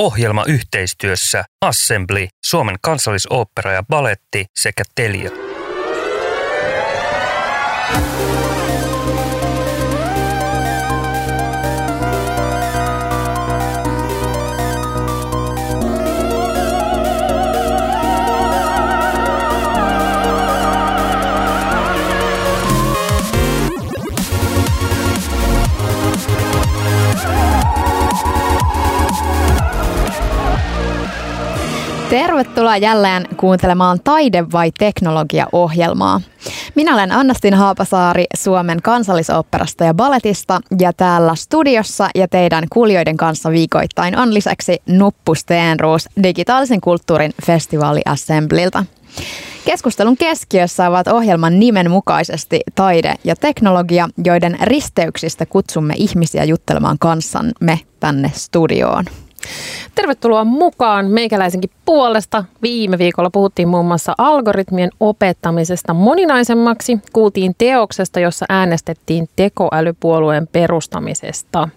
Ohjelma yhteistyössä Assembly, Suomen kansallisooppera ja baletti sekä Telia. Tervetuloa jälleen kuuntelemaan Taide vai teknologia-ohjelmaa. Minä olen Annastin Haapasaari Suomen kansallisoopperasta ja balletista ja täällä studiossa ja teidän kuulijoiden kanssa viikoittain on lisäksi Nuppu Steenruus digitaalisen kulttuurin festivaali Assemblilta. Keskustelun keskiössä ovat ohjelman nimen mukaisesti taide ja teknologia, joiden risteyksistä kutsumme ihmisiä juttelemaan kanssamme tänne studioon. Tervetuloa mukaan meikäläisenkin puolesta. Viime viikolla puhuttiin muun muassa algoritmien opettamisesta moninaisemmaksi. Kuultiin teoksesta, jossa äänestettiin tekoälypuolueen perustamisesta.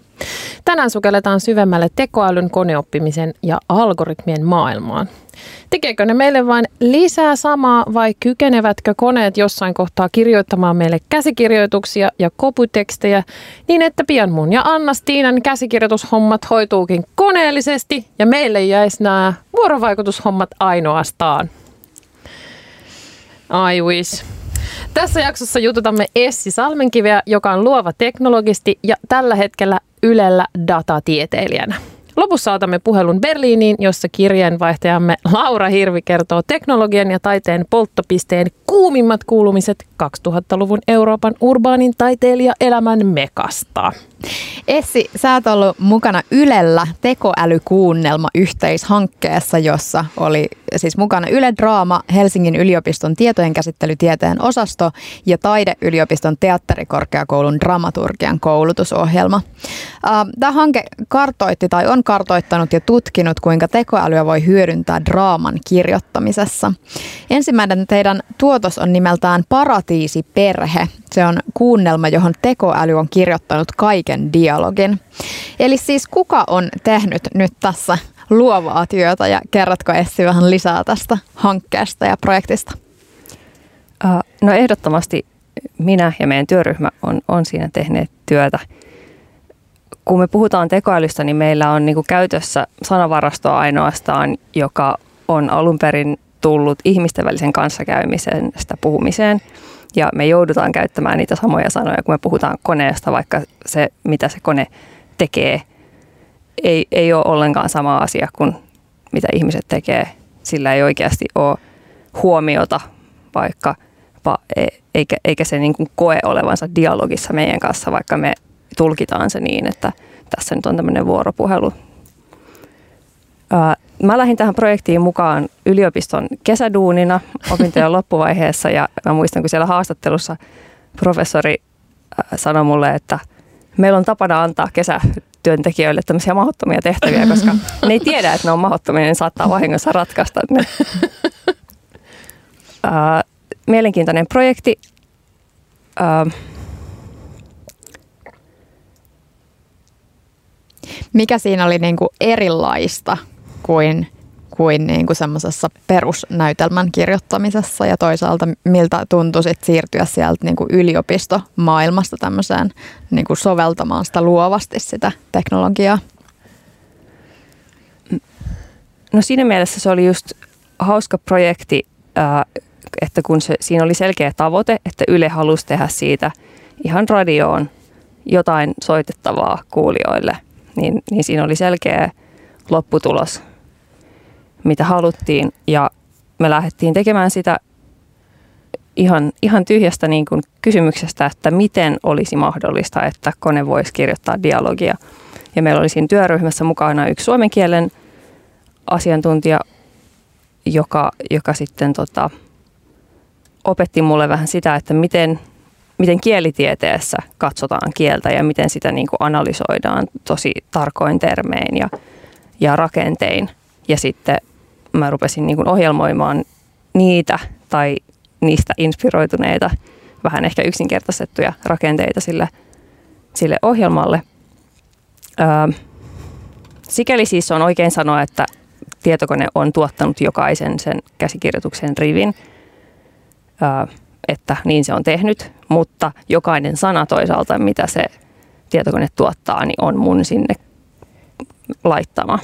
Tänään sukelletaan syvemmälle tekoälyn, koneoppimisen ja algoritmien maailmaan. Tekeekö ne meille vain lisää samaa vai kykenevätkö koneet jossain kohtaa kirjoittamaan meille käsikirjoituksia ja koputekstejä niin, että pian mun ja Anna Stiinan käsikirjoitushommat hoituukin koneellisesti ja meille jäisi nämä vuorovaikutushommat ainoastaan. I wish. Tässä jaksossa jututamme Essi Salmenkiveä, joka on luova teknologisti ja tällä hetkellä Ylellä datatieteilijänä. Lopussa otamme puhelun Berliiniin, jossa kirjeenvaihtajamme Laura Hirvi kertoo teknologian ja taiteen polttopisteen kuumimmat kuulumiset 2000-luvun Euroopan urbaanin taiteilija-elämän mekasta. Essi, sä oot ollut mukana Ylellä tekoälykuunnelma yhteishankkeessa, jossa oli siis mukana Yle Draama, Helsingin yliopiston tietojenkäsittelytieteen osasto ja Taideyliopiston teatterikorkeakoulun dramaturgian koulutusohjelma. Tämä hanke kartoitti tai on kartoittanut ja tutkinut, kuinka tekoälyä voi hyödyntää draaman kirjoittamisessa. Ensimmäinen teidän tuotos on nimeltään Paratiisiperhe. Se on kuunnelma, johon tekoäly on kirjoittanut kaiken dialogin. Eli siis kuka on tehnyt nyt tässä luovaa työtä ja kerrotko Essi vähän lisää tästä hankkeesta ja projektista? No ehdottomasti minä ja meidän työryhmä on, on siinä tehneet työtä. Kun me puhutaan tekoälystä, niin meillä on niin käytössä sanavarastoa ainoastaan, joka on alun perin tullut ihmisten välisen kanssakäymisestä puhumiseen. Ja me joudutaan käyttämään niitä samoja sanoja, kun me puhutaan koneesta, vaikka se, mitä se kone tekee, ei, ei ole ollenkaan sama asia kuin mitä ihmiset tekee. Sillä ei oikeasti ole huomiota vaikka, e, eikä, eikä se niin kuin koe olevansa dialogissa meidän kanssa, vaikka me tulkitaan se niin, että tässä nyt on tämmöinen vuoropuhelu Mä lähdin tähän projektiin mukaan yliopiston kesäduunina opintojen loppuvaiheessa ja mä muistan, kun siellä haastattelussa professori sanoi mulle, että meillä on tapana antaa kesätyöntekijöille tämmöisiä mahdottomia tehtäviä, koska ne ei tiedä, että ne on mahdottomia, niin saattaa vahingossa ratkaista ne. Mielenkiintoinen projekti. Mikä siinä oli niin kuin erilaista kuin, kuin, niin kuin semmoisessa perusnäytelmän kirjoittamisessa ja toisaalta miltä tuntui sit siirtyä sieltä niin kuin yliopistomaailmasta tämmöiseen niin kuin soveltamaan sitä luovasti sitä teknologiaa? No siinä mielessä se oli just hauska projekti, että kun se, siinä oli selkeä tavoite, että Yle halusi tehdä siitä ihan radioon jotain soitettavaa kuulijoille, niin, niin siinä oli selkeä lopputulos mitä haluttiin ja me lähdettiin tekemään sitä ihan, ihan tyhjästä niin kuin kysymyksestä, että miten olisi mahdollista, että kone voisi kirjoittaa dialogia. Ja meillä oli siinä työryhmässä mukana yksi suomen kielen asiantuntija, joka, joka sitten tota, opetti mulle vähän sitä, että miten, miten kielitieteessä katsotaan kieltä ja miten sitä niin kuin analysoidaan tosi tarkoin termein ja, ja rakentein. Ja sitten mä rupesin niin kuin ohjelmoimaan niitä tai niistä inspiroituneita, vähän ehkä yksinkertaistettuja rakenteita sille, sille ohjelmalle. Öö, sikäli siis on oikein sanoa, että tietokone on tuottanut jokaisen sen käsikirjoituksen rivin, että niin se on tehnyt, mutta jokainen sana toisaalta, mitä se tietokone tuottaa, niin on mun sinne laittama.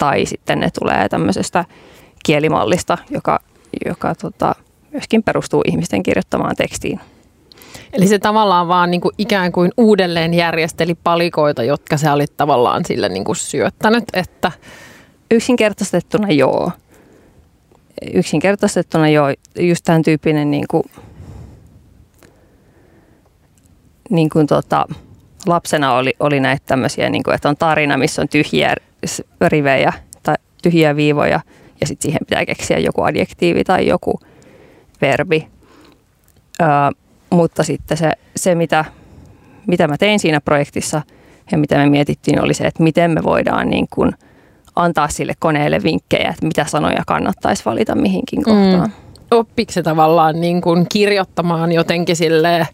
Tai sitten ne tulee tämmöisestä kielimallista, joka, joka tota, myöskin perustuu ihmisten kirjoittamaan tekstiin. Eli se tavallaan vaan niin kuin ikään kuin uudelleen järjesteli palikoita, jotka se oli tavallaan sille niin kuin syöttänyt, että... Yksinkertaistettuna joo. Yksinkertaistettuna joo, just tämän tyyppinen niin kuin, niin kuin tota, lapsena oli, oli näitä tämmöisiä, niin kuin, että on tarina, missä on tyhjiä rivejä tai tyhjiä viivoja ja sitten siihen pitää keksiä joku adjektiivi tai joku verbi. Öö, mutta sitten se, se mitä, mitä mä tein siinä projektissa ja mitä me mietittiin oli se, että miten me voidaan niin kuin antaa sille koneelle vinkkejä, että mitä sanoja kannattaisi valita mihinkin kohtaan. Mm. Oppiko se tavallaan niin kuin kirjoittamaan jotenkin sille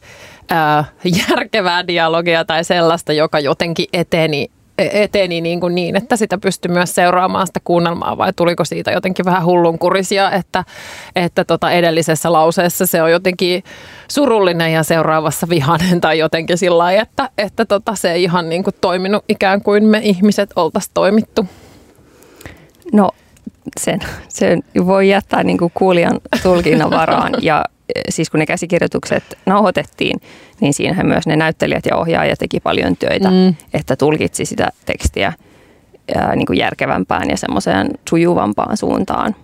ää, järkevää dialogia tai sellaista, joka jotenkin eteni eteni niin, kuin niin, että sitä pystyi myös seuraamaan sitä kuunnelmaa vai tuliko siitä jotenkin vähän hullunkurisia, että, että tota edellisessä lauseessa se on jotenkin surullinen ja seuraavassa vihanen tai jotenkin sillä lailla, että, että tota, se ei ihan niin kuin toiminut ikään kuin me ihmiset oltaisiin toimittu. No sen, sen voi jättää niin kuin kuulijan tulkinnan varaan ja siis kun ne käsikirjoitukset nauhoitettiin, niin siinähän myös ne näyttelijät ja ohjaajat teki paljon töitä, mm. että tulkitsi sitä tekstiä ää, niin kuin järkevämpään ja semmoiseen sujuvampaan suuntaan.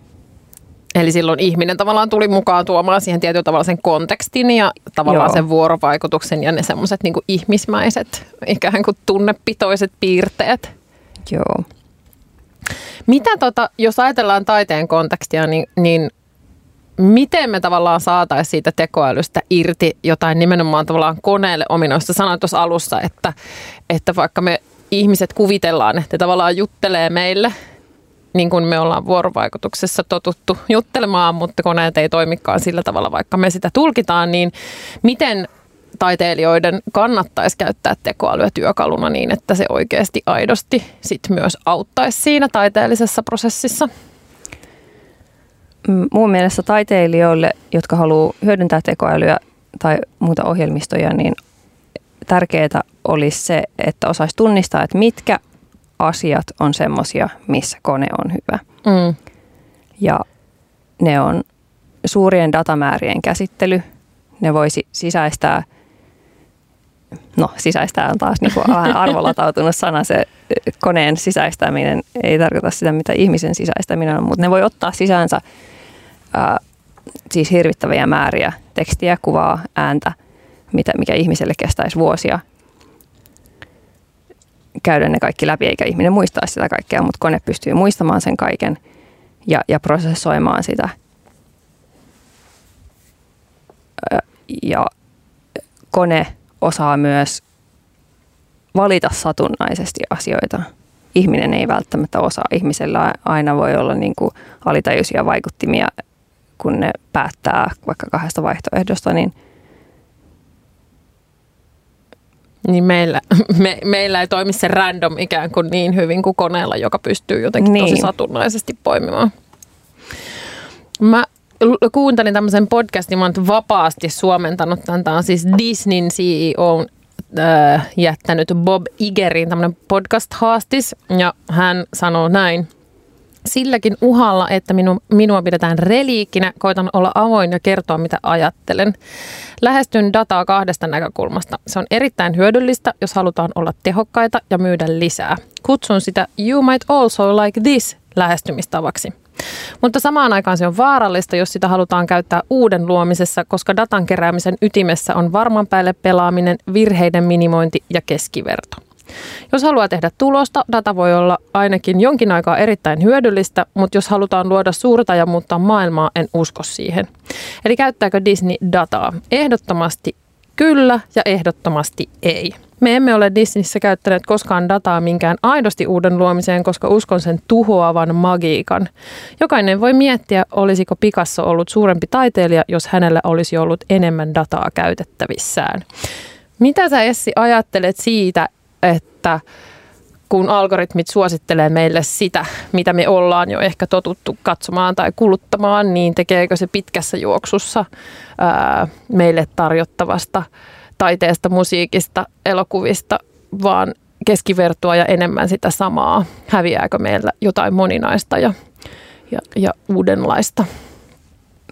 Eli silloin ihminen tavallaan tuli mukaan tuomaan siihen tietyllä tavalla sen kontekstin ja tavallaan Joo. sen vuorovaikutuksen ja ne semmoiset niin ihmismäiset, ikään kuin tunnepitoiset piirteet. Joo. Mitä tota, jos ajatellaan taiteen kontekstia, niin, niin miten me tavallaan saataisiin siitä tekoälystä irti jotain nimenomaan tavallaan koneelle ominoista. Sanoin tuossa alussa, että, että vaikka me ihmiset kuvitellaan, että tavallaan juttelee meille, niin kuin me ollaan vuorovaikutuksessa totuttu juttelemaan, mutta koneet ei toimikaan sillä tavalla, vaikka me sitä tulkitaan, niin miten taiteilijoiden kannattaisi käyttää tekoälyä työkaluna niin, että se oikeasti aidosti sit myös auttaisi siinä taiteellisessa prosessissa? Muun mielestä taiteilijoille, jotka haluaa hyödyntää tekoälyä tai muuta ohjelmistoja, niin tärkeää olisi se, että osaisi tunnistaa, että mitkä asiat on semmoisia, missä kone on hyvä. Mm. Ja ne on suurien datamäärien käsittely. Ne voisi sisäistää, no sisäistää on taas niin kuin arvolatautunut sana, se koneen sisäistäminen ei tarkoita sitä, mitä ihmisen sisäistäminen on, mutta ne voi ottaa sisäänsä ää, siis hirvittäviä määriä tekstiä, kuvaa, ääntä, mitä, mikä ihmiselle kestäisi vuosia käydä ne kaikki läpi, eikä ihminen muistaa sitä kaikkea, mutta kone pystyy muistamaan sen kaiken ja, ja prosessoimaan sitä. Ja kone osaa myös valita satunnaisesti asioita. Ihminen ei välttämättä osaa. Ihmisellä aina voi olla niin kuin alitajuisia vaikuttimia kun ne päättää vaikka kahdesta vaihtoehdosta, niin niin meillä, me, meillä ei toimi se random ikään kuin niin hyvin kuin koneella, joka pystyy jotenkin niin. tosi satunnaisesti poimimaan. Mä kuuntelin tämmöisen podcastin, mä oon vapaasti suomentanut tämän. Tämä on siis Disneyn CEO äh, jättänyt Bob Igerin tämmöinen podcast-haastis. Ja hän sanoo näin. Silläkin uhalla, että minu, minua pidetään reliikkinä, koitan olla avoin ja kertoa, mitä ajattelen. Lähestyn dataa kahdesta näkökulmasta. Se on erittäin hyödyllistä, jos halutaan olla tehokkaita ja myydä lisää. Kutsun sitä You might also like this lähestymistavaksi. Mutta samaan aikaan se on vaarallista, jos sitä halutaan käyttää uuden luomisessa, koska datan keräämisen ytimessä on varman päälle pelaaminen, virheiden minimointi ja keskiverto. Jos haluaa tehdä tulosta, data voi olla ainakin jonkin aikaa erittäin hyödyllistä, mutta jos halutaan luoda suurta ja muuttaa maailmaa, en usko siihen. Eli käyttääkö Disney dataa? Ehdottomasti kyllä ja ehdottomasti ei. Me emme ole Disneyssä käyttäneet koskaan dataa minkään aidosti uuden luomiseen, koska uskon sen tuhoavan magiikan. Jokainen voi miettiä, olisiko Picasso ollut suurempi taiteilija, jos hänellä olisi ollut enemmän dataa käytettävissään. Mitä sä Essi ajattelet siitä, että kun algoritmit suosittelee meille sitä, mitä me ollaan jo ehkä totuttu katsomaan tai kuluttamaan, niin tekeekö se pitkässä juoksussa ää, meille tarjottavasta taiteesta, musiikista, elokuvista, vaan keskivertoa ja enemmän sitä samaa? Häviääkö meillä jotain moninaista ja, ja, ja uudenlaista?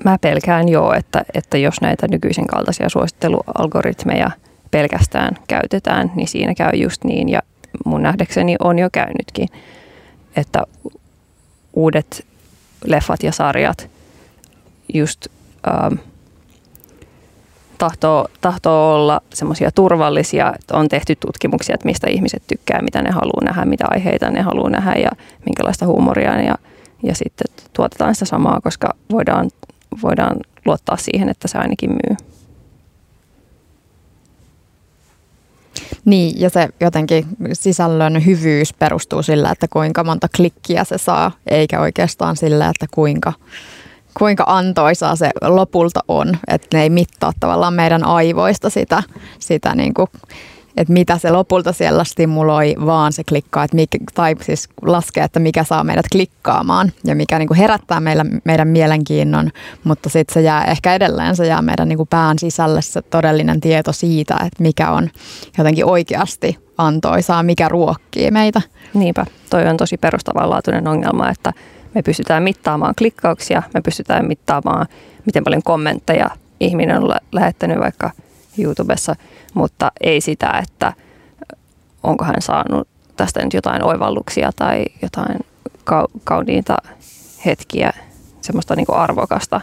Mä pelkään joo, että, että jos näitä nykyisen kaltaisia suosittelualgoritmeja pelkästään käytetään, niin siinä käy just niin. Ja mun nähdäkseni on jo käynytkin, että uudet leffat ja sarjat just ähm, tahtoo, tahtoo olla semmoisia turvallisia, että on tehty tutkimuksia, että mistä ihmiset tykkää, mitä ne haluaa nähdä, mitä aiheita ne haluaa nähdä ja minkälaista huumoria ja, ja sitten tuotetaan sitä samaa, koska voidaan, voidaan luottaa siihen, että se ainakin myy. Niin, ja se jotenkin sisällön hyvyys perustuu sillä, että kuinka monta klikkiä se saa, eikä oikeastaan sillä, että kuinka, kuinka antoisaa se lopulta on. Että ne ei mittaa tavallaan meidän aivoista sitä, sitä niin kuin että mitä se lopulta siellä stimuloi, vaan se klikkaa, että mikä, tai siis laskee, että mikä saa meidät klikkaamaan ja mikä niin kuin herättää meillä, meidän mielenkiinnon, mutta sitten se jää ehkä edelleen, se jää meidän niin kuin pään sisälle se todellinen tieto siitä, että mikä on jotenkin oikeasti antoisaa, mikä ruokkii meitä. Niinpä, toi on tosi perustavanlaatuinen ongelma, että me pystytään mittaamaan klikkauksia, me pystytään mittaamaan, miten paljon kommentteja ihminen on lähettänyt vaikka YouTubessa – mutta ei sitä, että onko hän saanut tästä nyt jotain oivalluksia tai jotain kauniita hetkiä, semmoista niin arvokasta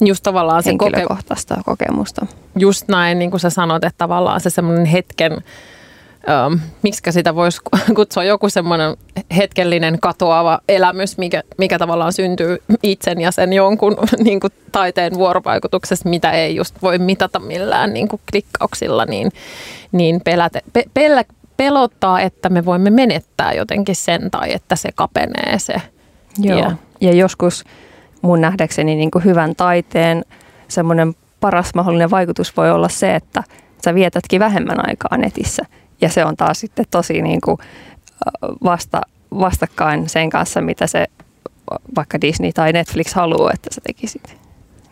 just tavallaan se henkilökohtaista koke- kokemusta. Just näin, niin kuin sä sanot, että tavallaan se semmoinen hetken um, miksi sitä voisi kutsua joku semmoinen hetkellinen katoava elämys, mikä, mikä tavallaan syntyy itsen ja sen jonkun niin kuin taiteen vuorovaikutuksessa, mitä ei just voi mitata millään niin kuin klikkauksilla, niin, niin peläte, pe, pelä, pelottaa, että me voimme menettää jotenkin sen tai että se kapenee se. Joo. Ja, ja joskus mun nähdäkseni niin kuin hyvän taiteen semmoinen paras mahdollinen vaikutus voi olla se, että sä vietätkin vähemmän aikaa netissä ja se on taas sitten tosi niin kuin vasta, vastakkain sen kanssa, mitä se vaikka Disney tai Netflix haluaa, että sä tekisit.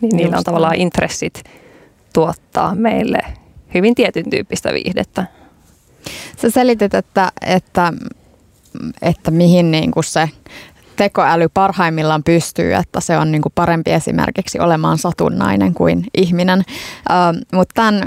Niin niillä on tavallaan intressit tuottaa meille hyvin tietyn tyyppistä viihdettä. Sä selitit, että, että, että mihin niin kuin se tekoäly parhaimmillaan pystyy, että se on niin kuin parempi esimerkiksi olemaan satunnainen kuin ihminen. Uh, mutta tämän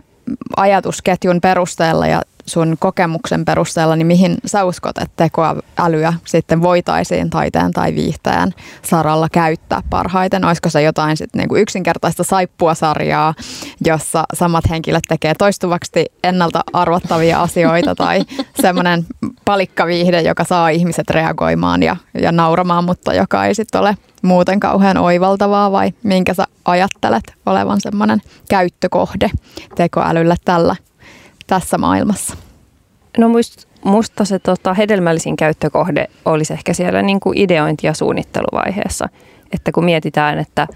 ajatusketjun perusteella ja sun kokemuksen perusteella, niin mihin sä uskot, että tekoälyä sitten voitaisiin taiteen tai viihteen saralla käyttää parhaiten? Olisiko se jotain sit niinku yksinkertaista saippuasarjaa, jossa samat henkilöt tekee toistuvasti ennalta arvottavia asioita tai semmoinen palikkaviihde, joka saa ihmiset reagoimaan ja, ja nauramaan, mutta joka ei sitten ole muuten kauhean oivaltavaa vai minkä sä ajattelet olevan semmoinen käyttökohde tekoälylle tällä tässä maailmassa? No muist, musta se tota, hedelmällisin käyttökohde olisi ehkä siellä niin kuin ideointi- ja suunnitteluvaiheessa. Että kun mietitään, että,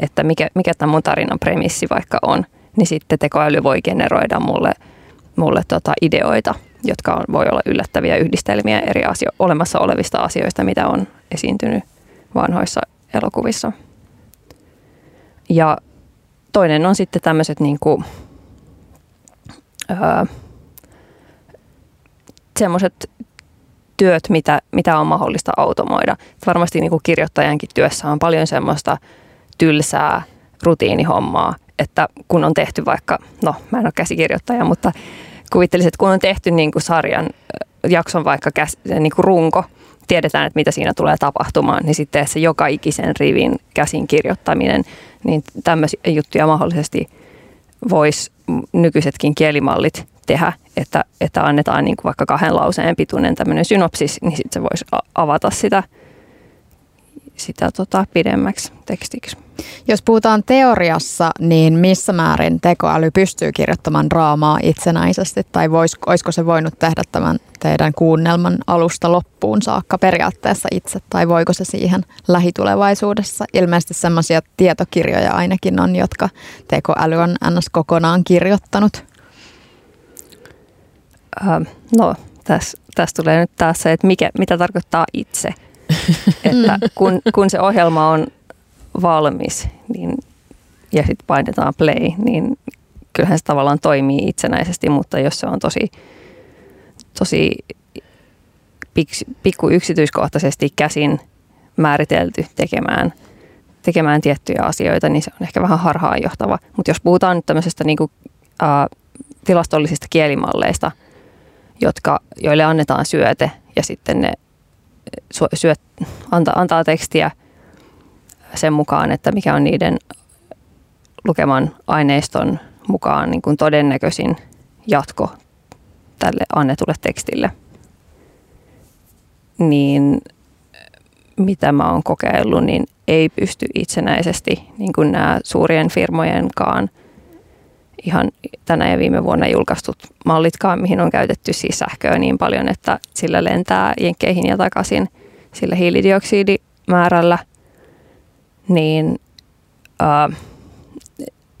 että mikä, mikä tämä mun tarinan premissi vaikka on, niin sitten tekoäly voi generoida mulle, mulle tota ideoita, jotka on, voi olla yllättäviä yhdistelmiä eri asio, olemassa olevista asioista, mitä on esiintynyt vanhoissa elokuvissa. Ja toinen on sitten tämmöiset niin kuin, öö, semmoiset työt, mitä, mitä on mahdollista automoida. Varmasti niin kuin kirjoittajankin työssä on paljon semmoista tylsää rutiinihommaa, että kun on tehty vaikka, no mä en ole käsikirjoittaja, mutta kuvittelisin, että kun on tehty niin kuin sarjan jakson vaikka käs, niin kuin runko, tiedetään, että mitä siinä tulee tapahtumaan, niin sitten se joka ikisen rivin käsin kirjoittaminen, niin tämmöisiä juttuja mahdollisesti voisi nykyisetkin kielimallit tehdä, että, että annetaan niin kuin vaikka kahden lauseen pituinen tämmöinen synopsis, niin sitten se voisi avata sitä, sitä tota, pidemmäksi tekstiksi. Jos puhutaan teoriassa, niin missä määrin tekoäly pystyy kirjoittamaan draamaa itsenäisesti, tai vois, olisiko se voinut tehdä tämän teidän kuunnelman alusta loppuun saakka periaatteessa itse, tai voiko se siihen lähitulevaisuudessa? Ilmeisesti sellaisia tietokirjoja ainakin on, jotka tekoäly on ns. kokonaan kirjoittanut. Äh, no, tässä täs tulee nyt taas se, että mikä, mitä tarkoittaa itse. Että kun, kun se ohjelma on valmis niin, ja sitten painetaan play, niin kyllähän se tavallaan toimii itsenäisesti, mutta jos se on tosi, tosi pikku yksityiskohtaisesti käsin määritelty tekemään, tekemään tiettyjä asioita, niin se on ehkä vähän harhaanjohtava. Mutta jos puhutaan nyt tämmöisestä niin kuin, ä, tilastollisista kielimalleista, jotka, joille annetaan syöte ja sitten ne syöt, antaa, antaa tekstiä sen mukaan, että mikä on niiden lukeman aineiston mukaan niin kuin todennäköisin jatko tälle annetulle tekstille. Niin mitä mä oon kokeillut, niin ei pysty itsenäisesti, niin kuin nämä suurien firmojenkaan ihan tänä ja viime vuonna julkaistut mallitkaan, mihin on käytetty siis sähköä niin paljon, että sillä lentää jenkkeihin ja takaisin sillä hiilidioksidimäärällä, niin äh,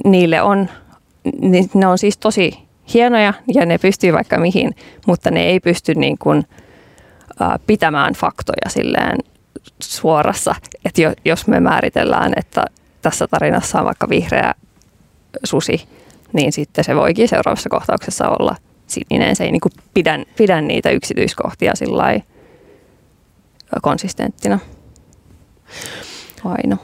niille on, ne on siis tosi hienoja ja ne pystyy vaikka mihin, mutta ne ei pysty niin kuin, äh, pitämään faktoja silleen suorassa, että jos me määritellään, että tässä tarinassa on vaikka vihreä susi, niin sitten se voikin seuraavassa kohtauksessa olla sininen. Se ei niin kuin pidä, pidä niitä yksityiskohtia sillä konsistenttina aina.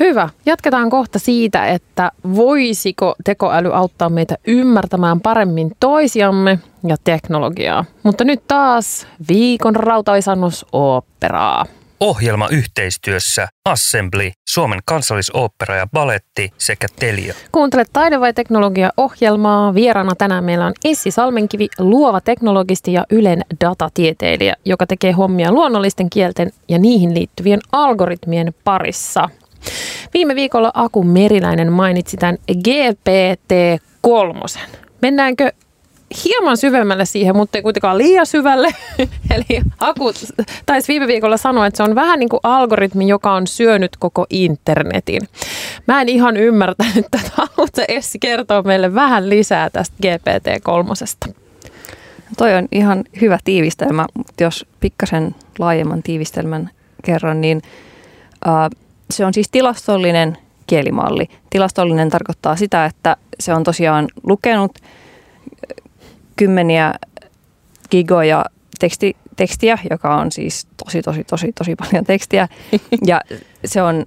Hyvä. Jatketaan kohta siitä, että voisiko tekoäly auttaa meitä ymmärtämään paremmin toisiamme ja teknologiaa. Mutta nyt taas viikon rautaisannus operaa. Ohjelma yhteistyössä Assembly, Suomen kansallisooppera ja baletti sekä Telia. Kuuntelet Taide vai teknologia-ohjelmaa. Vieraana tänään meillä on Essi Salmenkivi, luova teknologisti ja Ylen datatieteilijä, joka tekee hommia luonnollisten kielten ja niihin liittyvien algoritmien parissa. Viime viikolla Aku Meriläinen mainitsi tämän GPT-3. Mennäänkö hieman syvemmälle siihen, mutta ei kuitenkaan liian syvälle. Eli Aku taisi viime viikolla sanoa, että se on vähän niin kuin algoritmi, joka on syönyt koko internetin. Mä en ihan ymmärtänyt tätä. Haluatko Essi kertoa meille vähän lisää tästä GPT-3? Toi on ihan hyvä tiivistelmä, mutta jos pikkasen laajemman tiivistelmän kerron, niin äh, se on siis tilastollinen kielimalli. Tilastollinen tarkoittaa sitä, että se on tosiaan lukenut kymmeniä gigoja teksti, tekstiä, joka on siis tosi, tosi, tosi, tosi paljon tekstiä. Ja se on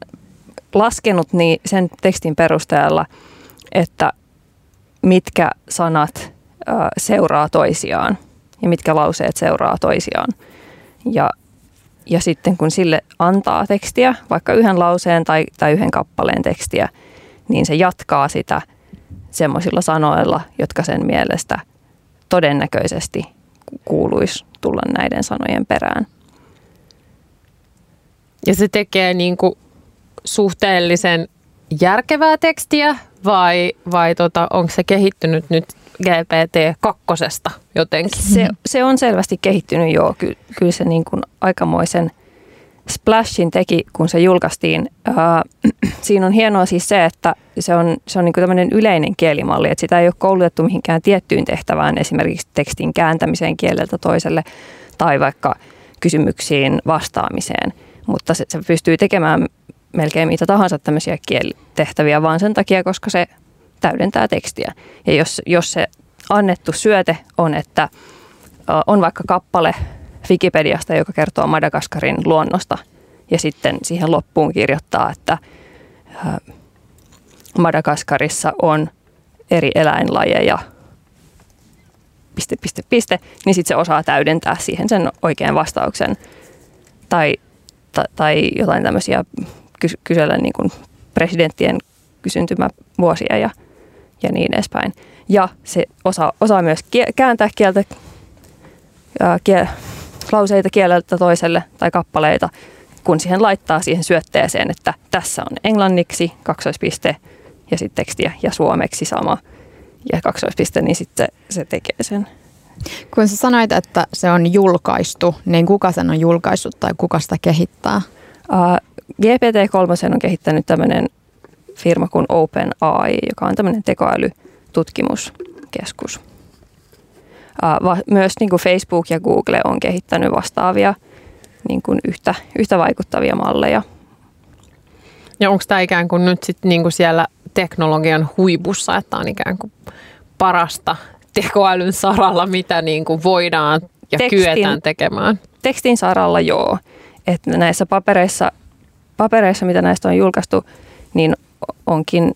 laskenut niin sen tekstin perusteella, että mitkä sanat seuraa toisiaan ja mitkä lauseet seuraa toisiaan. Ja, ja sitten kun sille antaa tekstiä, vaikka yhden lauseen tai, tai yhden kappaleen tekstiä, niin se jatkaa sitä semmoisilla sanoilla, jotka sen mielestä todennäköisesti kuuluisi tulla näiden sanojen perään. Ja se tekee niin kuin suhteellisen järkevää tekstiä vai, vai tota, onko se kehittynyt nyt GPT-2 jotenkin? Se, se on selvästi kehittynyt joo. Ky, kyllä se niin kuin aikamoisen splashin teki, kun se julkaistiin. Äh, siinä on hienoa siis se, että se on, se on niin tämmöinen yleinen kielimalli, että sitä ei ole koulutettu mihinkään tiettyyn tehtävään, esimerkiksi tekstin kääntämiseen kieleltä toiselle tai vaikka kysymyksiin vastaamiseen. Mutta se, se pystyy tekemään melkein mitä tahansa tämmöisiä kielitehtäviä vaan sen takia, koska se täydentää tekstiä. Ja jos, jos se annettu syöte on, että on vaikka kappale Wikipediasta, joka kertoo Madagaskarin luonnosta. Ja sitten siihen loppuun kirjoittaa, että Madagaskarissa on eri eläinlajeja, piste, piste, piste, niin sitten se osaa täydentää siihen sen oikean vastauksen. Tai, ta, tai jotain tämmöisiä kys, kysellä niin kuin presidenttien kysyntymävuosia ja, ja niin edespäin. Ja se osaa, osaa myös kääntää kieltä, kiel, lauseita kieleltä toiselle tai kappaleita, kun siihen laittaa siihen syötteeseen, että tässä on englanniksi kaksoispiste ja sitten tekstiä ja suomeksi sama ja kaksoispiste, niin sitten se tekee sen. Kun sä sanoit, että se on julkaistu, niin kuka sen on julkaissut tai kuka sitä kehittää? Uh, GPT-3 on kehittänyt tämmöinen firma kuin OpenAI, joka on tämmöinen tekoälytutkimuskeskus. Myös niin kuin Facebook ja Google on kehittänyt vastaavia niin kuin yhtä, yhtä vaikuttavia malleja. Ja onko tämä ikään kuin nyt sit niin kuin siellä teknologian huipussa, että on ikään kuin parasta tekoälyn saralla, mitä niin kuin voidaan ja tekstin, kyetään tekemään? Tekstin saralla joo. Että näissä papereissa, papereissa, mitä näistä on julkaistu, niin onkin,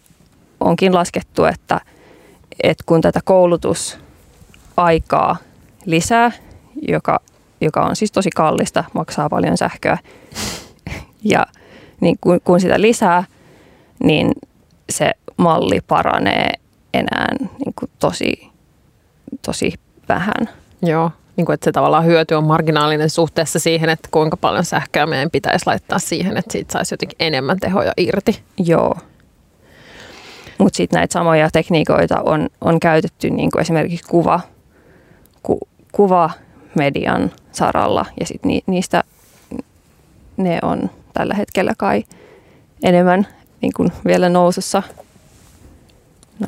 onkin laskettu, että, että kun tätä koulutusaikaa lisää, joka, joka on siis tosi kallista, maksaa paljon sähköä, ja niin kun, kun sitä lisää, niin se malli paranee enää niin kuin tosi, tosi vähän. Joo, niin kuin, että se tavallaan hyöty on marginaalinen suhteessa siihen, että kuinka paljon sähköä meidän pitäisi laittaa siihen, että siitä saisi jotenkin enemmän tehoja irti. Joo. Mutta sitten näitä samoja tekniikoita on, on käytetty niin kuin esimerkiksi kuva, ku, kuvamedian saralla ja sitten ni, niistä ne on tällä hetkellä kai enemmän niin kuin vielä nousussa,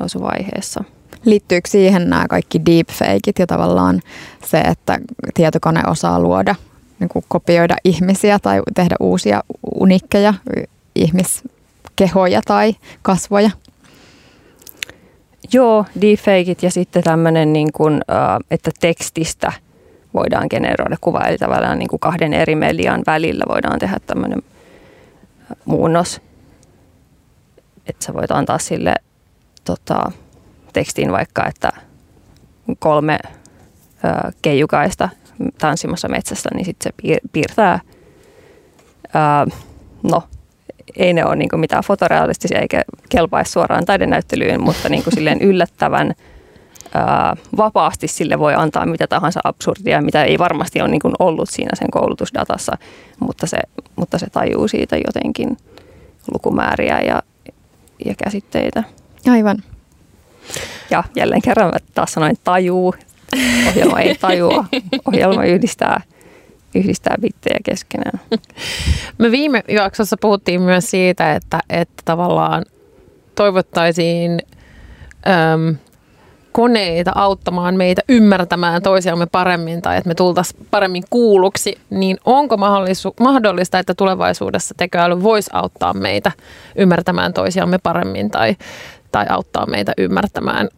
nousuvaiheessa. Liittyykö siihen nämä kaikki deepfakeit ja tavallaan se, että tietokone osaa luoda, niin kuin kopioida ihmisiä tai tehdä uusia unikkeja ihmiskehoja tai kasvoja? Joo, deepfakeit ja sitten tämmöinen, niin kuin, että tekstistä voidaan generoida kuva, eli tavallaan niin kuin kahden eri median välillä voidaan tehdä tämmöinen muunnos. Että sä voit antaa sille tota, tekstin vaikka, että kolme ö, keijukaista tanssimassa metsässä, niin sitten se piir- piirtää, ö, no ei ne ole niin mitään fotorealistisia eikä kelpaisi suoraan taidenäyttelyyn, mutta niin silleen yllättävän ää, vapaasti sille voi antaa mitä tahansa absurdia, mitä ei varmasti ole niin ollut siinä sen koulutusdatassa, mutta se, mutta se tajuu siitä jotenkin lukumääriä ja, ja käsitteitä. Aivan. Ja jälleen kerran mä taas sanoin tajuu. Ohjelma ei tajua. Ohjelma yhdistää, yhdistää bittejä keskenään. Me viime jaksossa puhuttiin myös siitä, että, että tavallaan toivottaisiin äm, koneita auttamaan meitä ymmärtämään toisiamme paremmin tai että me tultaisiin paremmin kuulluksi, niin onko mahdollista, että tulevaisuudessa tekoäly voisi auttaa meitä ymmärtämään toisiamme paremmin tai, tai auttaa meitä ymmärtämään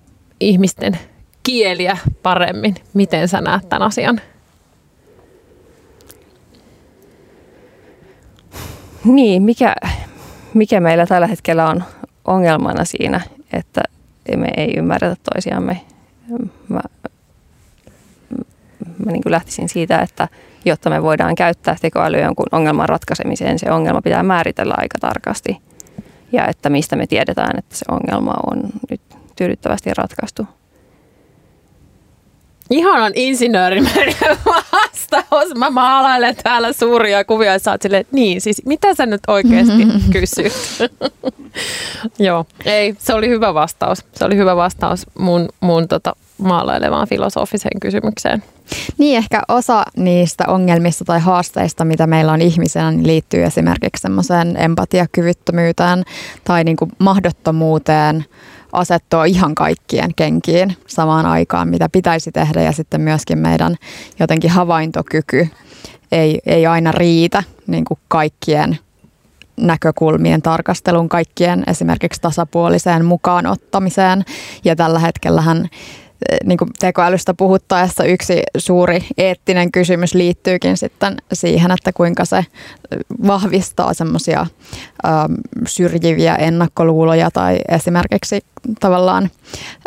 ihmisten kieliä paremmin? Miten sä näet tämän asian? Niin, mikä, mikä meillä tällä hetkellä on ongelmana siinä, että me ei ymmärretä toisiamme. Mä, mä niin kuin lähtisin siitä, että jotta me voidaan käyttää tekoälyä jonkun ongelman ratkaisemiseen, se ongelma pitää määritellä aika tarkasti. Ja että mistä me tiedetään, että se ongelma on nyt tyydyttävästi ratkaistu. Ihanan insinöörimäinen vastaus. Mä maalailen täällä suuria kuvia ja sä oot silleen, niin siis mitä sä nyt oikeasti kysyt? Joo, ei, se oli hyvä vastaus. Se oli hyvä vastaus mun, mun tota, maalailevaan filosofiseen kysymykseen. Niin, ehkä osa niistä ongelmista tai haasteista, mitä meillä on ihmisenä, niin liittyy esimerkiksi semmoiseen empatiakyvyttömyyteen tai niin kuin mahdottomuuteen asettua ihan kaikkien kenkiin samaan aikaan, mitä pitäisi tehdä ja sitten myöskin meidän jotenkin havaintokyky ei, ei aina riitä niin kuin kaikkien näkökulmien tarkastelun, kaikkien esimerkiksi tasapuoliseen mukaan ottamiseen. Ja tällä hetkellähän niin kuin tekoälystä puhuttaessa yksi suuri eettinen kysymys liittyykin sitten siihen, että kuinka se vahvistaa semmoisia syrjiviä ennakkoluuloja tai esimerkiksi tavallaan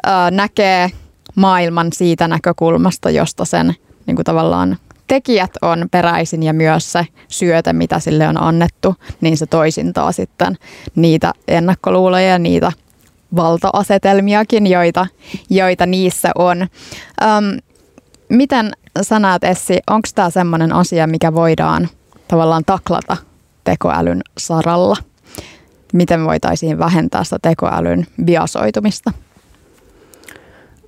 ä, näkee maailman siitä näkökulmasta, josta sen niin kuin tavallaan tekijät on peräisin ja myös se syöte, mitä sille on annettu, niin se toisintaa sitten niitä ennakkoluuloja ja niitä valta-asetelmiakin, joita, joita niissä on. Öm, miten sä näet, Essi, onko tämä sellainen asia, mikä voidaan tavallaan taklata tekoälyn saralla? Miten voitaisiin vähentää sitä tekoälyn biasoitumista?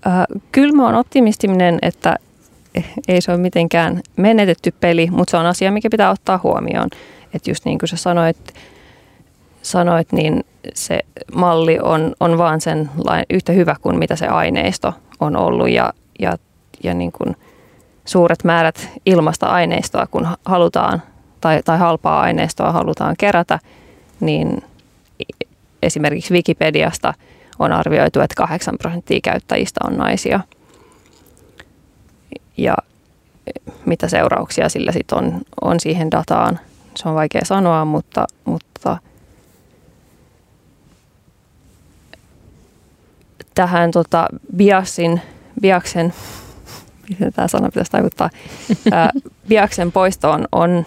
Äh, kyllä mä oon optimistinen, että ei se ole mitenkään menetetty peli, mutta se on asia, mikä pitää ottaa huomioon. Että just niin kuin sä sanoit, sanoit niin se malli on, on vaan sen yhtä hyvä kuin mitä se aineisto on ollut ja, ja, ja niin kuin suuret määrät ilmasta aineistoa, kun halutaan tai, tai halpaa aineistoa halutaan kerätä, niin esimerkiksi Wikipediasta on arvioitu, että 8 prosenttia käyttäjistä on naisia. Ja mitä seurauksia sillä sitten on, on siihen dataan, se on vaikea sanoa, mutta, mutta tähän tota, biasin, biaksen, miten tämä sana pitäisi tarkoittaa, biaksen poistoon on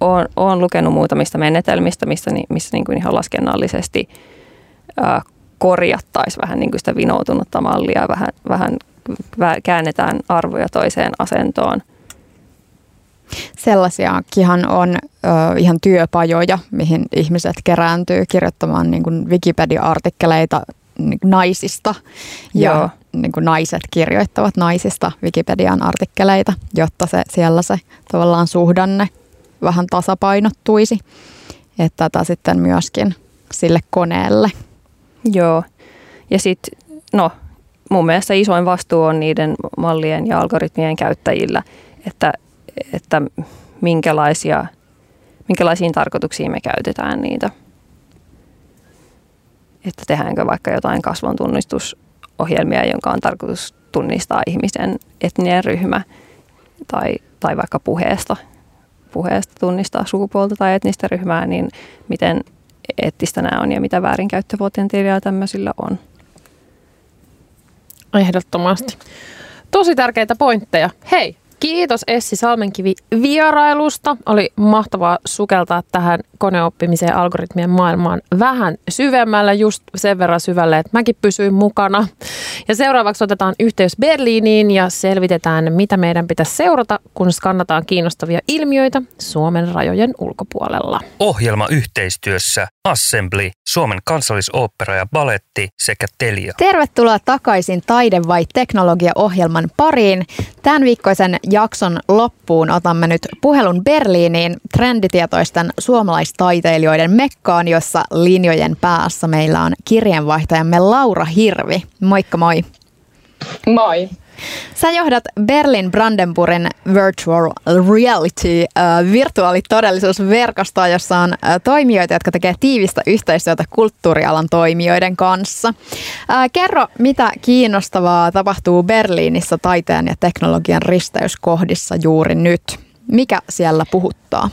olen, olen lukenut muutamista menetelmistä, missä, missä niin kuin ihan laskennallisesti ää, korjattaisiin vähän niin kuin sitä vinoutunutta mallia, vähän, vähän käännetään arvoja toiseen asentoon. Sellaisiakinhan on ö, ihan työpajoja, mihin ihmiset kerääntyy kirjoittamaan niin kuin Wikipedia-artikkeleita niin naisista. Ja Joo. Niin kuin naiset kirjoittavat naisista Wikipedian artikkeleita, jotta se siellä se tavallaan suhdanne vähän tasapainottuisi. Että tätä sitten myöskin sille koneelle. Joo. Ja sitten, no, mun mielestä isoin vastuu on niiden mallien ja algoritmien käyttäjillä, että, että minkälaisia, minkälaisiin tarkoituksiin me käytetään niitä. Että tehdäänkö vaikka jotain kasvon tunnistusohjelmia, jonka on tarkoitus tunnistaa ihmisen etninen ryhmä tai, tai vaikka puheesta puheesta tunnistaa sukupuolta tai etnistä ryhmää, niin miten eettistä nämä on ja mitä väärinkäyttöpotentiaalia tämmöisillä on. Ehdottomasti. Tosi tärkeitä pointteja. Hei, Kiitos Essi Salmenkivi vierailusta. Oli mahtavaa sukeltaa tähän koneoppimiseen algoritmien maailmaan vähän syvemmällä, just sen verran syvälle, että mäkin pysyin mukana. Ja seuraavaksi otetaan yhteys Berliiniin ja selvitetään, mitä meidän pitäisi seurata, kun skannataan kiinnostavia ilmiöitä Suomen rajojen ulkopuolella. Ohjelma yhteistyössä Assembly, Suomen kansallisooppera ja baletti sekä Telia. Tervetuloa takaisin Taide vai teknologia-ohjelman pariin. Tämän viikkoisen jakson loppuun otamme nyt puhelun Berliiniin trenditietoisten suomalaistaiteilijoiden mekkaan, jossa linjojen päässä meillä on kirjeenvaihtajamme Laura Hirvi. Moikka moi! Moi! Sä johdat Berlin Brandenburgin Virtual Reality äh, virtuaalitodellisuusverkostoa, jossa on äh, toimijoita, jotka tekevät tiivistä yhteistyötä kulttuurialan toimijoiden kanssa. Äh, kerro, mitä kiinnostavaa tapahtuu Berliinissä taiteen ja teknologian risteyskohdissa juuri nyt? Mikä siellä puhuttaa?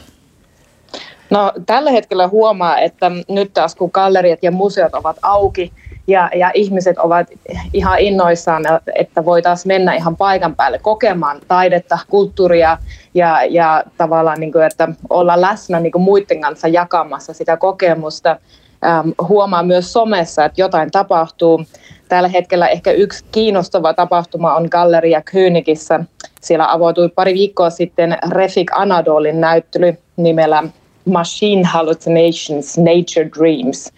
No, tällä hetkellä huomaa, että nyt taas kun galleriat ja museot ovat auki – ja, ja ihmiset ovat ihan innoissaan, että voitaisiin mennä ihan paikan päälle kokemaan taidetta, kulttuuria ja, ja tavallaan, niin kuin, että olla läsnä niin kuin muiden kanssa jakamassa sitä kokemusta. Ähm, huomaa myös somessa, että jotain tapahtuu. Tällä hetkellä ehkä yksi kiinnostava tapahtuma on Galleria Königissä. Siellä avautui pari viikkoa sitten Refik Anadolin näyttely nimellä Machine Hallucinations, Nature Dreams.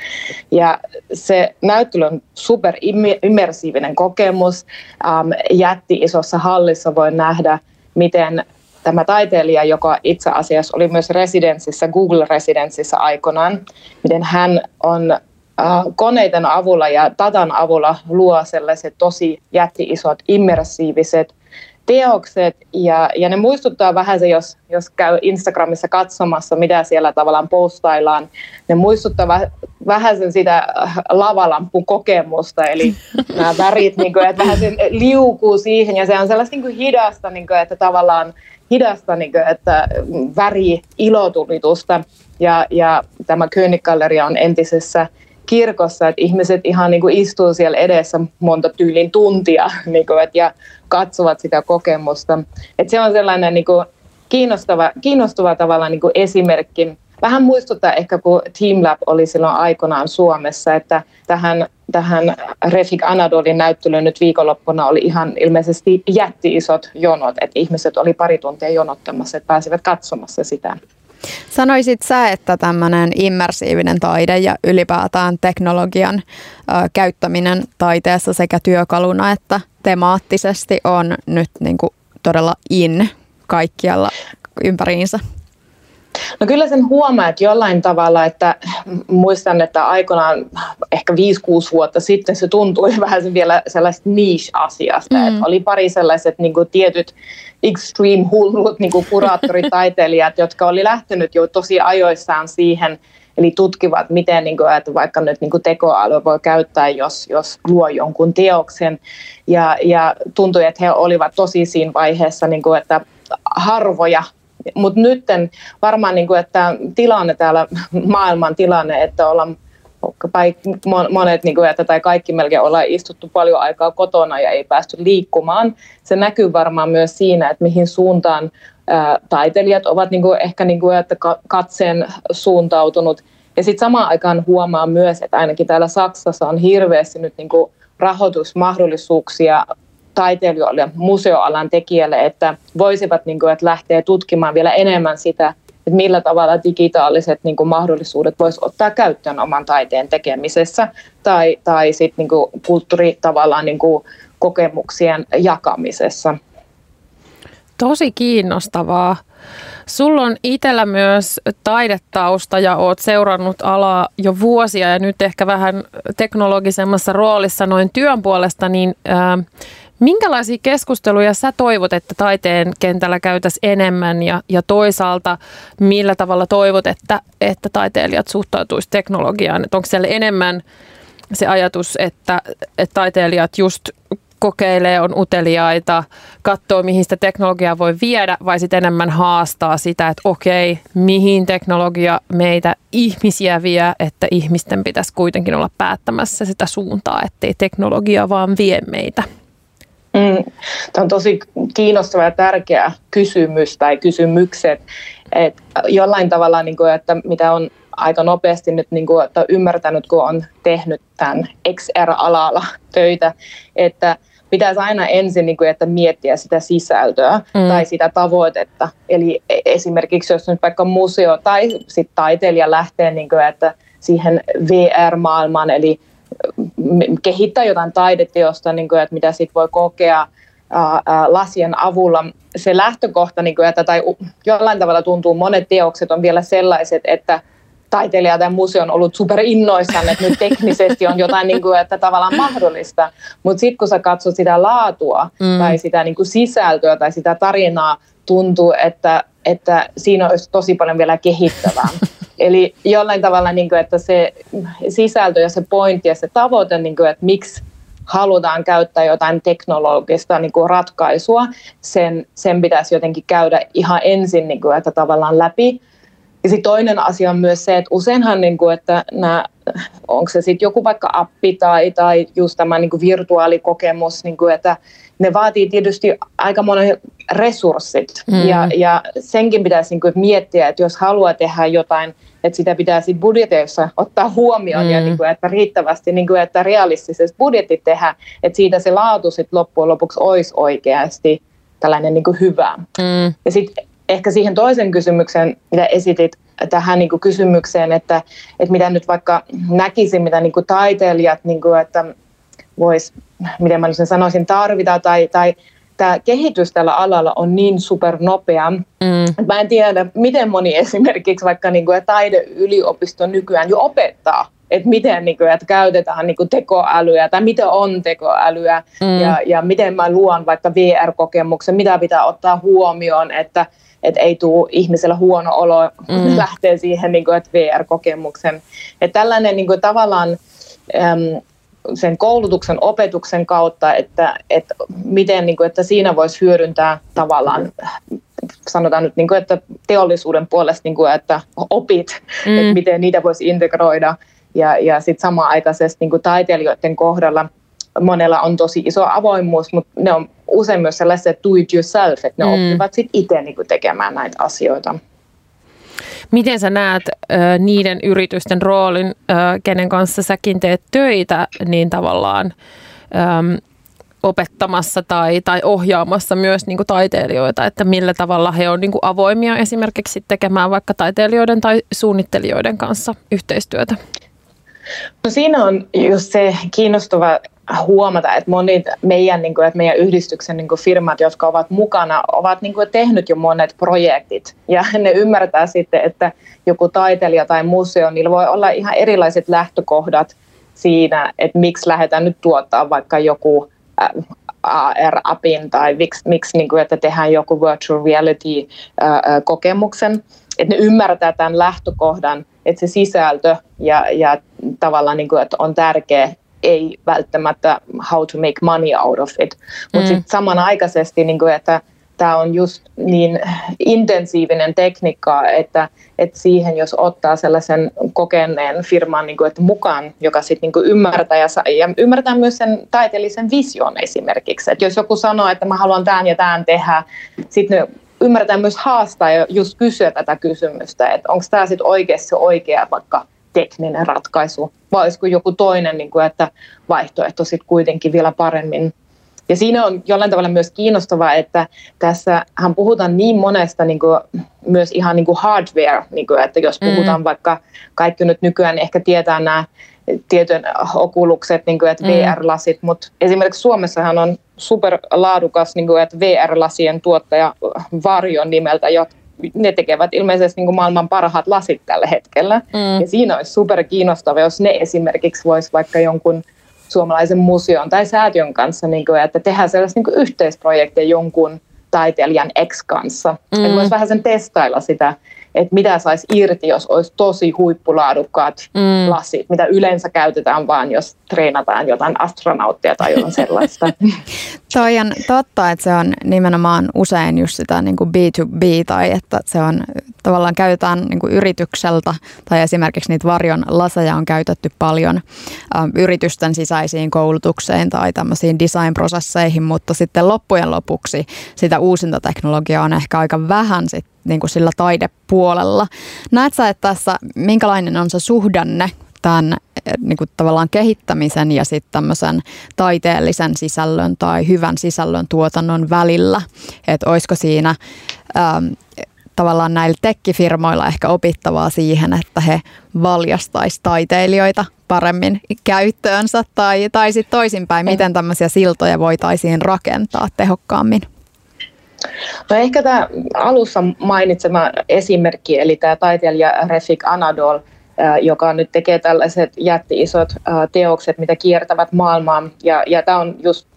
Ja se näyttely on super immersiivinen kokemus. Ähm, jätti isossa hallissa voi nähdä, miten tämä taiteilija, joka itse asiassa oli myös residenssissä, Google Residenssissä aikoinaan, miten hän on äh, koneiden avulla ja datan avulla luo sellaiset tosi jätti-isot immersiiviset teokset ja, ja ne muistuttaa vähän se, jos, jos käy Instagramissa katsomassa, mitä siellä tavallaan postaillaan. Ne muistuttaa väh, vähän sen sitä äh, lavalampun kokemusta, eli nämä värit, niin kuin, että vähän se liukuu siihen ja se on sellaista niin kuin hidasta, niin kuin, että tavallaan hidasta, niin kuin, että väri ilotulitusta ja, ja tämä König-galleria on entisessä kirkossa, että ihmiset ihan niin kuin istuu siellä edessä monta tyylin tuntia niin kuin, et, ja katsovat sitä kokemusta. Et se on sellainen niin kuin kiinnostava, kiinnostava tavalla niin kuin esimerkki. Vähän muistuttaa ehkä, kun Teamlab oli silloin aikoinaan Suomessa, että tähän, tähän Refik Anadolin näyttelyyn nyt viikonloppuna oli ihan ilmeisesti jätti-isot jonot, että ihmiset oli pari tuntia jonottamassa, että pääsivät katsomassa sitä. Sanoisit sä, että tämmöinen immersiivinen taide ja ylipäätään teknologian ö, käyttäminen taiteessa sekä työkaluna että temaattisesti on nyt niin kuin todella in kaikkialla ympäriinsä? No kyllä sen huomaa, että jollain tavalla, että muistan, että aikoinaan ehkä 5-6 vuotta sitten se tuntui vähän vielä sellaista niche-asiasta, mm. että oli pari sellaiset niin kuin tietyt extreme hullut niin kuin kuraattoritaiteilijat, jotka oli lähtenyt jo tosi ajoissaan siihen, eli tutkivat, miten niin kuin, että vaikka nyt niin kuin tekoäly voi käyttää, jos, jos luo jonkun teoksen. Ja, ja tuntui, että he olivat tosi siinä vaiheessa, niin kuin, että harvoja mutta nyt varmaan, niin kuin, että tilanne täällä, maailman tilanne, että ollaan monet niin kuin, että, tai kaikki melkein ollaan istuttu paljon aikaa kotona ja ei päästy liikkumaan. Se näkyy varmaan myös siinä, että mihin suuntaan ää, taiteilijat ovat niin kuin, ehkä niin kuin, että katseen suuntautunut. Ja sitten samaan aikaan huomaa myös, että ainakin täällä Saksassa on hirveästi nyt niin kuin rahoitusmahdollisuuksia taiteilijoille museoalan tekijälle, että voisivat niin kuin, että lähteä tutkimaan vielä enemmän sitä, että millä tavalla digitaaliset niin kuin, mahdollisuudet voisi ottaa käyttöön oman taiteen tekemisessä tai, tai sit, niin kuin, kulttuuri tavallaan niin kuin, kokemuksien jakamisessa. Tosi kiinnostavaa. Sulla on itsellä myös taidetausta ja oot seurannut alaa jo vuosia ja nyt ehkä vähän teknologisemmassa roolissa noin työn puolesta, niin ää, Minkälaisia keskusteluja sä toivot, että taiteen kentällä käytäisiin enemmän ja, ja toisaalta millä tavalla toivot, että, että taiteilijat suhtautuisivat teknologiaan? Että onko siellä enemmän se ajatus, että, että taiteilijat just kokeilee, on uteliaita, katsoo mihin sitä teknologiaa voi viedä vai sitten enemmän haastaa sitä, että okei, mihin teknologia meitä ihmisiä vie, että ihmisten pitäisi kuitenkin olla päättämässä sitä suuntaa, ettei teknologia vaan vie meitä. Mm, tämä on tosi kiinnostava ja tärkeä kysymys tai kysymykset. Et jollain tavalla, niin kuin, että mitä on aika nopeasti nyt niin kuin, että ymmärtänyt, kun on tehnyt tämän XR-alalla töitä, että pitäisi aina ensin niin kuin, että miettiä sitä sisältöä mm. tai sitä tavoitetta. Eli e, esimerkiksi jos nyt vaikka museo tai sit taiteilija lähtee niin kuin, että siihen VR-maailmaan, eli kehittää jotain taideteosta, niin kuin, että mitä sit voi kokea ää, ää, lasien avulla. Se lähtökohta, niin kuin, että, tai jollain tavalla tuntuu, monet teokset on vielä sellaiset, että taiteilija tai museo on ollut super innoissaan, että nyt teknisesti on jotain, niin kuin, että tavallaan mahdollista. Mutta sitten kun sä katsot sitä laatua mm. tai sitä niin kuin sisältöä tai sitä tarinaa, tuntuu, että, että siinä olisi tosi paljon vielä kehittävää. Eli jollain tavalla, niin kuin, että se sisältö ja se pointti ja se tavoite, niin kuin, että miksi halutaan käyttää jotain teknologista niin kuin ratkaisua, sen, sen pitäisi jotenkin käydä ihan ensin niin kuin, että tavallaan läpi. Ja sitten toinen asia on myös se, että useinhan, niin kuin, että nämä, onko se sitten joku vaikka appi tai, tai just tämä niin kuin virtuaalikokemus, niin kuin, että ne vaatii tietysti aika monen resurssit. Mm. Ja, ja senkin pitäisi niin kuin, miettiä, että jos haluaa tehdä jotain – että sitä pitää sitten budjeteissa ottaa huomioon mm. ja niin kuin, että riittävästi, niin kuin, että realistisesti budjetit tehdä, että siitä se laatu sitten loppujen lopuksi olisi oikeasti tällainen niin kuin hyvä. Mm. Ja sitten ehkä siihen toisen kysymyksen, mitä esitit tähän niin kuin kysymykseen, että, että mitä nyt vaikka näkisin, mitä niin kuin taiteilijat, niin kuin, että vois, miten mä sen sanoisin, tarvita tai, tai tämä kehitys tällä alalla on niin supernopea. Mm. Mä en tiedä, miten moni esimerkiksi vaikka niin kuin, taideyliopisto nykyään jo opettaa, että miten niin kuin, että käytetään niin kuin tekoälyä tai mitä on tekoälyä mm. ja, ja miten mä luon vaikka VR-kokemuksen, mitä pitää ottaa huomioon, että että ei tule ihmisellä huono olo, mm. lähtee siihen niin kuin, että VR-kokemuksen. Että tällainen niin kuin, tavallaan äm, sen koulutuksen, opetuksen kautta, että, että miten niin kuin, että siinä voisi hyödyntää tavallaan sanotaan nyt, niin kuin, että teollisuuden puolesta, niin kuin, että opit, mm. että miten niitä voisi integroida. Ja, ja sitten samanaikaisesti niin kuin taiteilijoiden kohdalla monella on tosi iso avoimuus, mutta ne on usein myös sellaiset do it yourself, että ne mm. oppivat sitten itse niin tekemään näitä asioita. Miten sä näet ö, niiden yritysten roolin, ö, kenen kanssa säkin teet töitä, niin tavallaan ö, opettamassa tai, tai ohjaamassa myös niin kuin taiteilijoita, että millä tavalla he on niin kuin avoimia esimerkiksi tekemään vaikka taiteilijoiden tai suunnittelijoiden kanssa yhteistyötä? No siinä on just se kiinnostava huomata, että monet meidän, niin kuin, että meidän yhdistyksen niin kuin firmat, jotka ovat mukana, ovat niin kuin, tehnyt jo monet projektit. Ja ne ymmärtää sitten, että joku taiteilija tai museo, niillä voi olla ihan erilaiset lähtökohdat siinä, että miksi lähdetään nyt tuottaa vaikka joku AR-apin tai miksi, miksi niin kuin, että tehdään joku virtual reality-kokemuksen. Että ne ymmärtää tämän lähtökohdan, että se sisältö ja, ja tavallaan niin kuin, että on tärkeä ei välttämättä how to make money out of it. Mutta mm. sitten samanaikaisesti, niin kuin, että tämä on just niin intensiivinen tekniikka, että, että siihen jos ottaa sellaisen kokeneen firman niin kuin, että mukaan, joka sitten niin ymmärtää ja, ja ymmärtää myös sen taiteellisen vision esimerkiksi. Että jos joku sanoo, että mä haluan tämän ja tämän tehdä, sitten ymmärretään myös haastaa ja just kysyä tätä kysymystä, että onko tämä sitten oikeasti oikea vaikka tekninen ratkaisu, vai olisiko joku toinen, niin kuin, että vaihtoehto sitten kuitenkin vielä paremmin. Ja siinä on jollain tavalla myös kiinnostavaa, että tässä hän puhutaan niin monesta niin kuin, myös ihan niin kuin hardware, niin kuin, että jos mm. puhutaan mm. vaikka kaikki nyt nykyään niin ehkä tietää nämä tietyn okulukset, niin kuin, että mm. VR-lasit, mutta esimerkiksi Suomessahan on superlaadukas niin kuin, että VR-lasien tuottaja Varjon nimeltä, ne tekevät ilmeisesti niin kuin maailman parhaat lasit tällä hetkellä. Mm. Ja siinä olisi super kiinnostavaa, jos ne esimerkiksi voisi vaikka jonkun suomalaisen museon tai säätiön kanssa, niin kuin, että tehdään sellaista niin yhteisprojekteja jonkun taiteilijan ex kanssa. Mm. Että voisi vähän sen testailla sitä että mitä saisi irti, jos olisi tosi huippulaadukkaat mm. lasit, mitä yleensä käytetään vaan, jos treenataan jotain astronauttia tai jotain sellaista. Toi on totta, että se on nimenomaan usein just sitä niin kuin B2B tai että se on tavallaan käytetään niin kuin yritykseltä tai esimerkiksi niitä varjon laseja on käytetty paljon ä, yritysten sisäisiin koulutukseen tai tämmöisiin designprosesseihin, mutta sitten loppujen lopuksi sitä uusinta teknologiaa on ehkä aika vähän sit niin kuin sillä taidepuolella. Näet sä, että tässä minkälainen on se suhdanne tämän eh, niin kuin tavallaan kehittämisen ja sitten tämmöisen taiteellisen sisällön tai hyvän sisällön tuotannon välillä. Että olisiko siinä ähm, tavallaan näillä tekkifirmoilla ehkä opittavaa siihen, että he valjastaisi taiteilijoita paremmin käyttöönsä tai, tai sitten toisinpäin, miten tämmöisiä siltoja voitaisiin rakentaa tehokkaammin? No ehkä tämä alussa mainitsema esimerkki, eli tämä taiteilija Refik Anadol, joka nyt tekee tällaiset jätti-isot teokset, mitä kiertävät maailmaa. Ja, ja tämä on just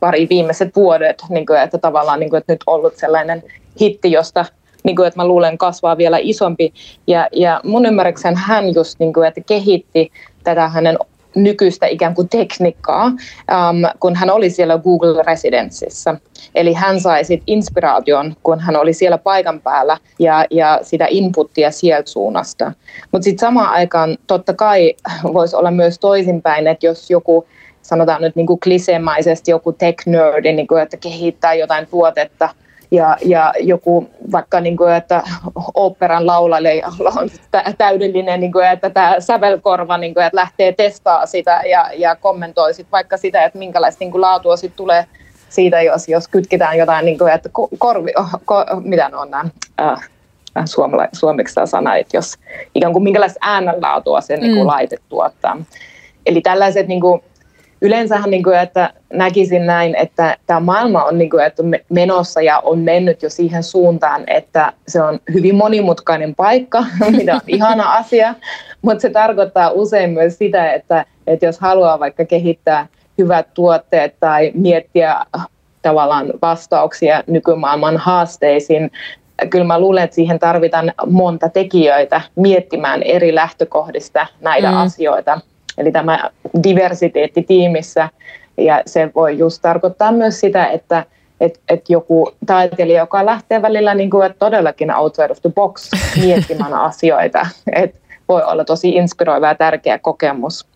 pari viimeiset vuodet, niin kuin, että tavallaan niin kuin, että nyt ollut sellainen hitti, josta niin kuin, että mä luulen kasvaa vielä isompi. Ja, ja mun ymmärryksen hän just niin kuin, että kehitti tätä hänen nykyistä ikään kuin tekniikkaa, um, kun hän oli siellä Google Residenceissa. Eli hän sai sit inspiraation, kun hän oli siellä paikan päällä ja, ja sitä inputtia sieltä suunnasta. Mutta sitten samaan aikaan totta kai voisi olla myös toisinpäin, että jos joku sanotaan nyt niin kuin kliseemaisesti joku tech nerdi, niin kuin, että kehittää jotain tuotetta – ja, ja joku vaikka, niin kuin, että operan laulalle on täydellinen, niin kuin, että tämä sävelkorva niin kuin, että lähtee testaa sitä ja, ja kommentoi sit vaikka sitä, että minkälaista niin kuin, laatua sit tulee siitä, jos, jos kytketään jotain, niin kuin, että korvi, ko, mitä ne on nämä, äh, suomala, suomeksi tämä sana, että jos ikään kuin minkälaista äänenlaatua se mm. niin kuin, laite tuottaa. Eli tällaiset niin kuin, yleensähän niin kuin, että näkisin näin, että tämä maailma on niin kuin, että menossa ja on mennyt jo siihen suuntaan, että se on hyvin monimutkainen paikka, mitä on ihana asia, mutta se tarkoittaa usein myös sitä, että, että jos haluaa vaikka kehittää hyvät tuotteet tai miettiä tavallaan vastauksia nykymaailman haasteisiin, kyllä mä luulen, että siihen tarvitaan monta tekijöitä miettimään eri lähtökohdista näitä mm. asioita. Eli tämä diversiteetti tiimissä, ja se voi just tarkoittaa myös sitä, että et, et joku taiteilija, joka lähtee välillä niin kuin, todellakin outside of the box miettimään asioita, että voi olla tosi inspiroiva ja tärkeä kokemus.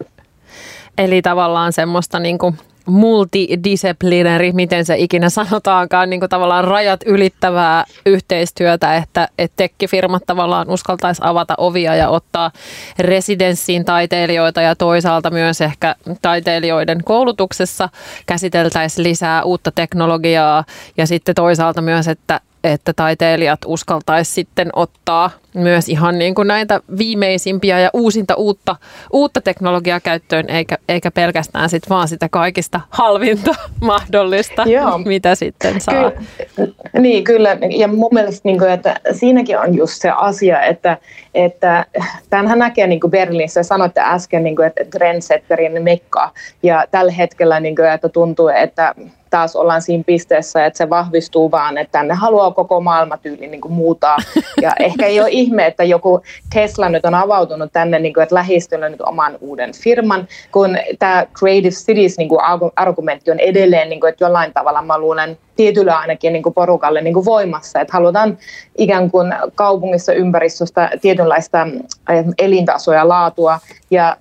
Eli tavallaan semmoista niin kuin multidisciplinary, miten se ikinä sanotaankaan, niin kuin tavallaan rajat ylittävää yhteistyötä, että, että tekkifirmat tavallaan uskaltaisi avata ovia ja ottaa residenssiin taiteilijoita ja toisaalta myös ehkä taiteilijoiden koulutuksessa käsiteltäisiin lisää uutta teknologiaa ja sitten toisaalta myös, että että taiteilijat uskaltaisi sitten ottaa myös ihan niin kuin näitä viimeisimpiä ja uusinta uutta, uutta teknologiaa käyttöön, eikä, eikä pelkästään sit vaan sitä kaikista halvinta mahdollista, Joo. mitä sitten saa. Ky- niin, kyllä. Ja mun mielestä, niin kuin, että siinäkin on just se asia, että, että tämänhän näkee niin kuin Berliinissä, sanoitte äsken, niin kuin, että trendsetterin mekka, ja tällä hetkellä niin kuin, että tuntuu, että taas ollaan siinä pisteessä, että se vahvistuu vaan, että tänne haluaa koko maailmatyyli niin kuin muuta. Ja ehkä ei ole ihme, että joku Tesla nyt on avautunut tänne, niin kuin, että lähistöllä nyt oman uuden firman, kun tämä Creative Cities niin kuin argumentti on edelleen, niin kuin, että jollain tavalla mä luulen, tietyllä ainakin niin kuin porukalle niin kuin voimassa, että halutaan ikään kuin kaupungissa ympäristöstä tietynlaista eh, elintasoa ja laatua, ja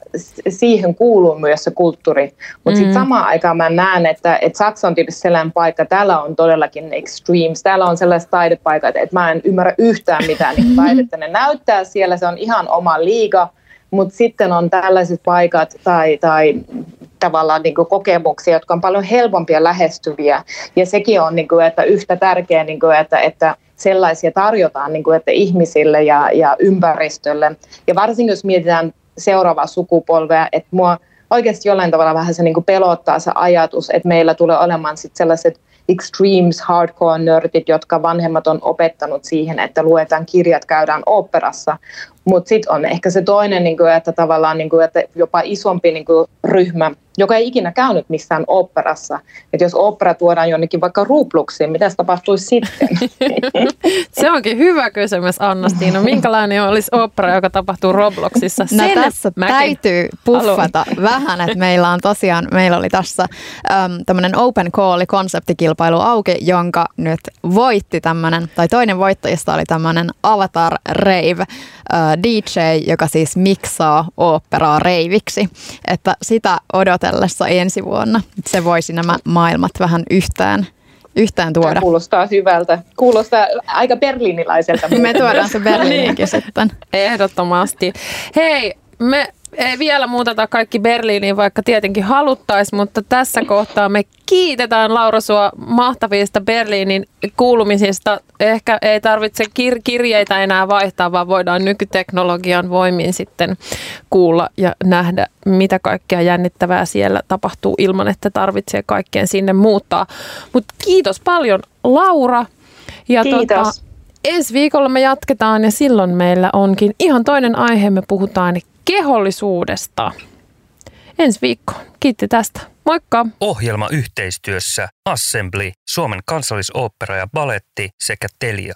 siihen kuuluu myös se kulttuuri. Mutta mm. sitten samaan aikaan mä näen, että, että Saksa on tietysti sellainen paikka, täällä on todellakin extremes, täällä on sellaiset taidepaikat, että mä en ymmärrä yhtään mitään niin taidetta ne näyttää siellä, se on ihan oma liiga, mutta sitten on tällaiset paikat tai, tai tavallaan niin kuin kokemuksia, jotka on paljon helpompia lähestyviä. Ja sekin on niin kuin, että yhtä tärkeää, niin kuin, että, että sellaisia tarjotaan niin kuin, että ihmisille ja, ja ympäristölle. Ja varsinkin jos mietitään seuraavaa sukupolvea, että mua oikeasti jollain tavalla vähän se niin kuin pelottaa se ajatus, että meillä tulee olemaan sit sellaiset extremes hardcore-nörtit, jotka vanhemmat on opettanut siihen, että luetaan kirjat, käydään operassa. Mutta sitten on ehkä se toinen, niin kuin, että tavallaan niin kuin, että jopa isompi niin kuin, ryhmä, joka ei ikinä käynyt missään operassa. Että jos opera tuodaan jonnekin vaikka Robloxiin, mitä se tapahtuisi sitten? se onkin hyvä kysymys, Anna-Stiina. Minkälainen olisi opera, joka tapahtuu Robloxissa? No Sen tässä mäkin täytyy puffata haluan. vähän, että meillä on tosiaan, meillä oli tässä ähm, tämmöinen open call konseptikilpailu auki, jonka nyt voitti tämmöinen, tai toinen voittajista oli tämmöinen Avatar Rave äh, DJ, joka siis miksaa operaa reiviksi. Että sitä odotellessa ensi vuonna se voisi nämä maailmat vähän yhteen yhtään tuoda. Kuulostaa hyvältä. Kuulostaa aika berliinilaiselta. Me tuodaan se Berliinikin sitten. Ehdottomasti. Hei, me ei vielä muuteta kaikki Berliiniin, vaikka tietenkin haluttaisiin, mutta tässä kohtaa me kiitetään Laura sua mahtavista Berliinin kuulumisista. Ehkä ei tarvitse kir- kirjeitä enää vaihtaa, vaan voidaan nykyteknologian voimin sitten kuulla ja nähdä, mitä kaikkea jännittävää siellä tapahtuu ilman, että tarvitsee kaikkeen sinne muuttaa. Mutta kiitos paljon Laura. Ja Kiitos. Tota, ensi viikolla me jatketaan ja silloin meillä onkin ihan toinen aihe. Me puhutaan kehollisuudesta. Ensi viikko. Kiitti tästä. Moikka! Ohjelma yhteistyössä Assembly, Suomen kansallisooppera ja baletti sekä Telia.